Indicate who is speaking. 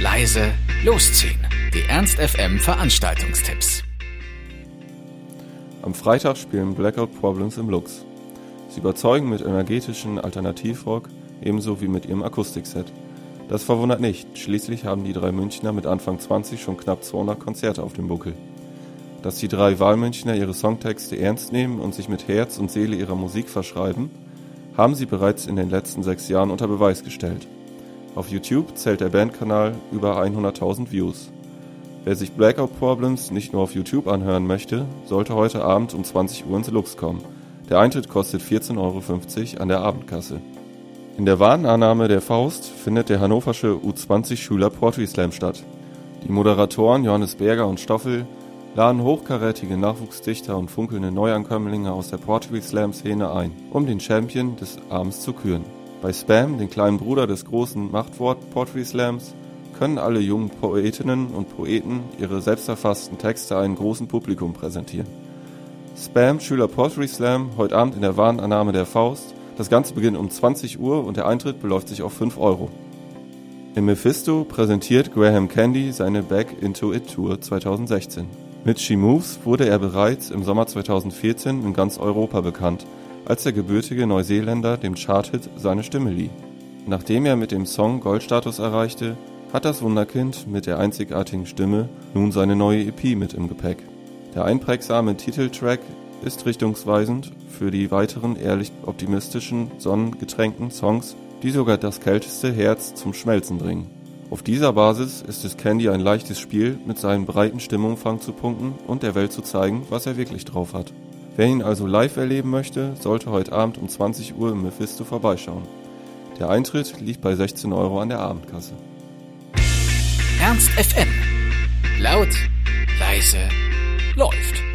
Speaker 1: leise, losziehen. Die Ernst FM Veranstaltungstipps.
Speaker 2: Am Freitag spielen Blackout Problems im Lux. Sie überzeugen mit energetischen Alternativrock, ebenso wie mit ihrem Akustikset. Das verwundert nicht, schließlich haben die drei Münchner mit Anfang 20 schon knapp 200 Konzerte auf dem Buckel. Dass die drei Wahlmünchner ihre Songtexte ernst nehmen und sich mit Herz und Seele ihrer Musik verschreiben, haben sie bereits in den letzten sechs Jahren unter Beweis gestellt. Auf YouTube zählt der Bandkanal über 100.000 Views. Wer sich Blackout Problems nicht nur auf YouTube anhören möchte, sollte heute Abend um 20 Uhr ins Lux kommen. Der Eintritt kostet 14,50 Euro an der Abendkasse. In der Warnannahme der Faust findet der hannoversche U20 Schüler Poetry Slam statt. Die Moderatoren Johannes Berger und Stoffel laden hochkarätige Nachwuchsdichter und funkelnde Neuankömmlinge aus der Poetry Slam Szene ein, um den Champion des Abends zu küren. Bei Spam, den kleinen Bruder des großen Machtwort Poetry Slams, können alle jungen Poetinnen und Poeten ihre selbstverfassten Texte einem großen Publikum präsentieren. Spam Schüler Poetry Slam heute Abend in der Warnannahme der Faust. Das Ganze beginnt um 20 Uhr und der Eintritt beläuft sich auf 5 Euro. Im Mephisto präsentiert Graham Candy seine Back Into It Tour 2016. Mit She Moves wurde er bereits im Sommer 2014 in ganz Europa bekannt, als der gebürtige Neuseeländer dem Charthit seine Stimme lieh. Nachdem er mit dem Song Goldstatus erreichte, hat das Wunderkind mit der einzigartigen Stimme nun seine neue EP mit im Gepäck. Der einprägsame Titeltrack ist richtungsweisend für die weiteren ehrlich optimistischen, sonnengetränkten Songs, die sogar das kälteste Herz zum Schmelzen bringen. Auf dieser Basis ist es Candy ein leichtes Spiel, mit seinem breiten Stimmumfang zu punkten und der Welt zu zeigen, was er wirklich drauf hat. Wer ihn also live erleben möchte, sollte heute Abend um 20 Uhr im Mephisto vorbeischauen. Der Eintritt liegt bei 16 Euro an der Abendkasse.
Speaker 1: Ernst FM. Laut, leise, läuft.